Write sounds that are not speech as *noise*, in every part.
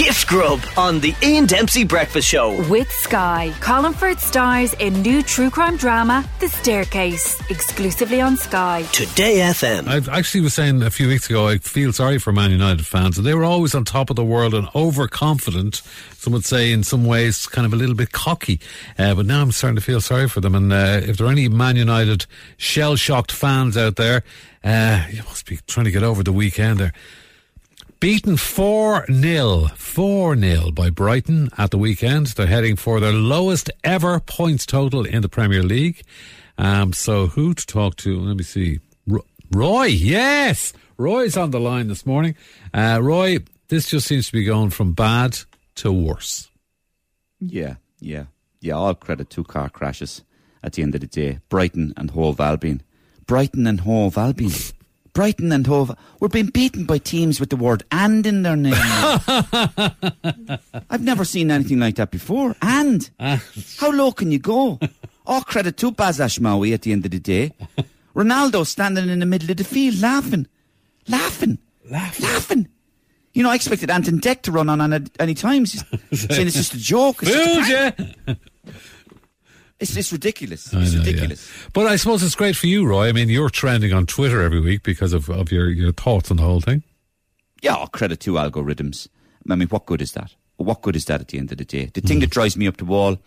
Gift Grub on the Ian Dempsey Breakfast Show. With Sky. Colin Firth stars in new true crime drama, The Staircase, exclusively on Sky. Today FM. I actually was saying a few weeks ago, I feel sorry for Man United fans. and They were always on top of the world and overconfident. Some would say, in some ways, kind of a little bit cocky. Uh, but now I'm starting to feel sorry for them. And uh, if there are any Man United shell shocked fans out there, uh, you must be trying to get over the weekend there. Beaten 4 0, 4 0 by Brighton at the weekend. They're heading for their lowest ever points total in the Premier League. Um, so, who to talk to? Let me see. Roy, yes! Roy's on the line this morning. Uh, Roy, this just seems to be going from bad to worse. Yeah, yeah, yeah. All credit to car crashes at the end of the day. Brighton and Hove Albion. Brighton and Hove Albion. Brighton and Hove. We're being beaten by teams with the word and in their name. *laughs* I've never seen anything like that before. And. *laughs* How low can you go? All credit to Baz Ashmawy at the end of the day. Ronaldo standing in the middle of the field laughing. Laughing. Laughing. Laughing. You know, I expected Anton and Dec to run on at any times, *laughs* saying it's just a joke. It's, just a Fooled prank. ya. It's, it's ridiculous. It's know, ridiculous. yeah. But I suppose it's great for you, Roy. I mean, you're trending on Twitter every week because of, of your, your thoughts on the whole thing. Yeah, all credit to algorithms. I mean, what good is that? What good is that at the end of the day? The thing that mm. drives me up the wall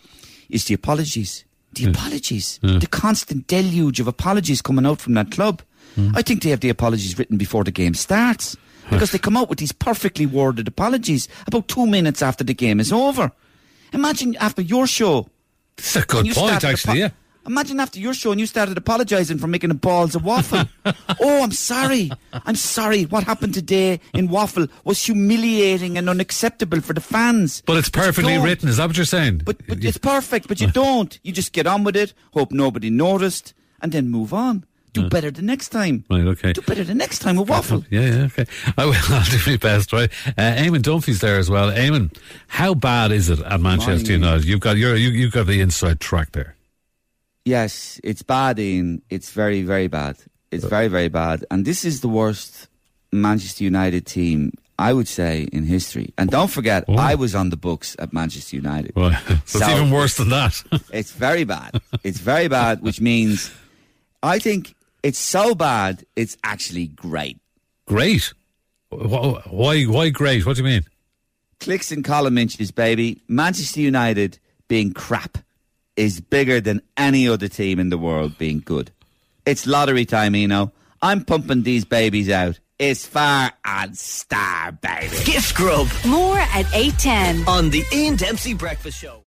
is the apologies. The apologies. The constant deluge of apologies coming out from that club. Mm. I think they have the apologies written before the game starts. Because they come out with these perfectly worded apologies about two minutes after the game is over. Imagine after your show. It's a good point, actually, yeah. Imagine after your show and you started apologising for making the balls of waffle. *laughs* oh, I'm sorry. I'm sorry. What happened today in waffle was humiliating and unacceptable for the fans. But it's perfectly don't. written. Is that what you're saying? But, but it's perfect. But you don't. You just get on with it. Hope nobody noticed, and then move on. Do better the next time. Right, okay. Do better the next time with waffle. Yeah, yeah, okay. I will. *laughs* I'll do my best, right? Uh, Eamon Dunphy's there as well. Eamon, how bad is it at Manchester Morning, United? You've got you're, you, you've got the inside track there. Yes, it's bad, Ian. It's very, very bad. It's very, very bad. And this is the worst Manchester United team, I would say, in history. And don't forget, Oh. I was on the books at Manchester United. Well, so *laughs* it's So- even worse than that. *laughs* It's very bad. It's very bad, which means I think it's so bad, it's actually great. great. Why? Why great? What do you mean? Clicks and column inches, baby. Manchester United being crap is bigger than any other team in the world being good. It's lottery time, Eno. I'm pumping these babies out. It's far and star, baby. Gift Grub More at 810. on the Ian Dempsey Breakfast Show.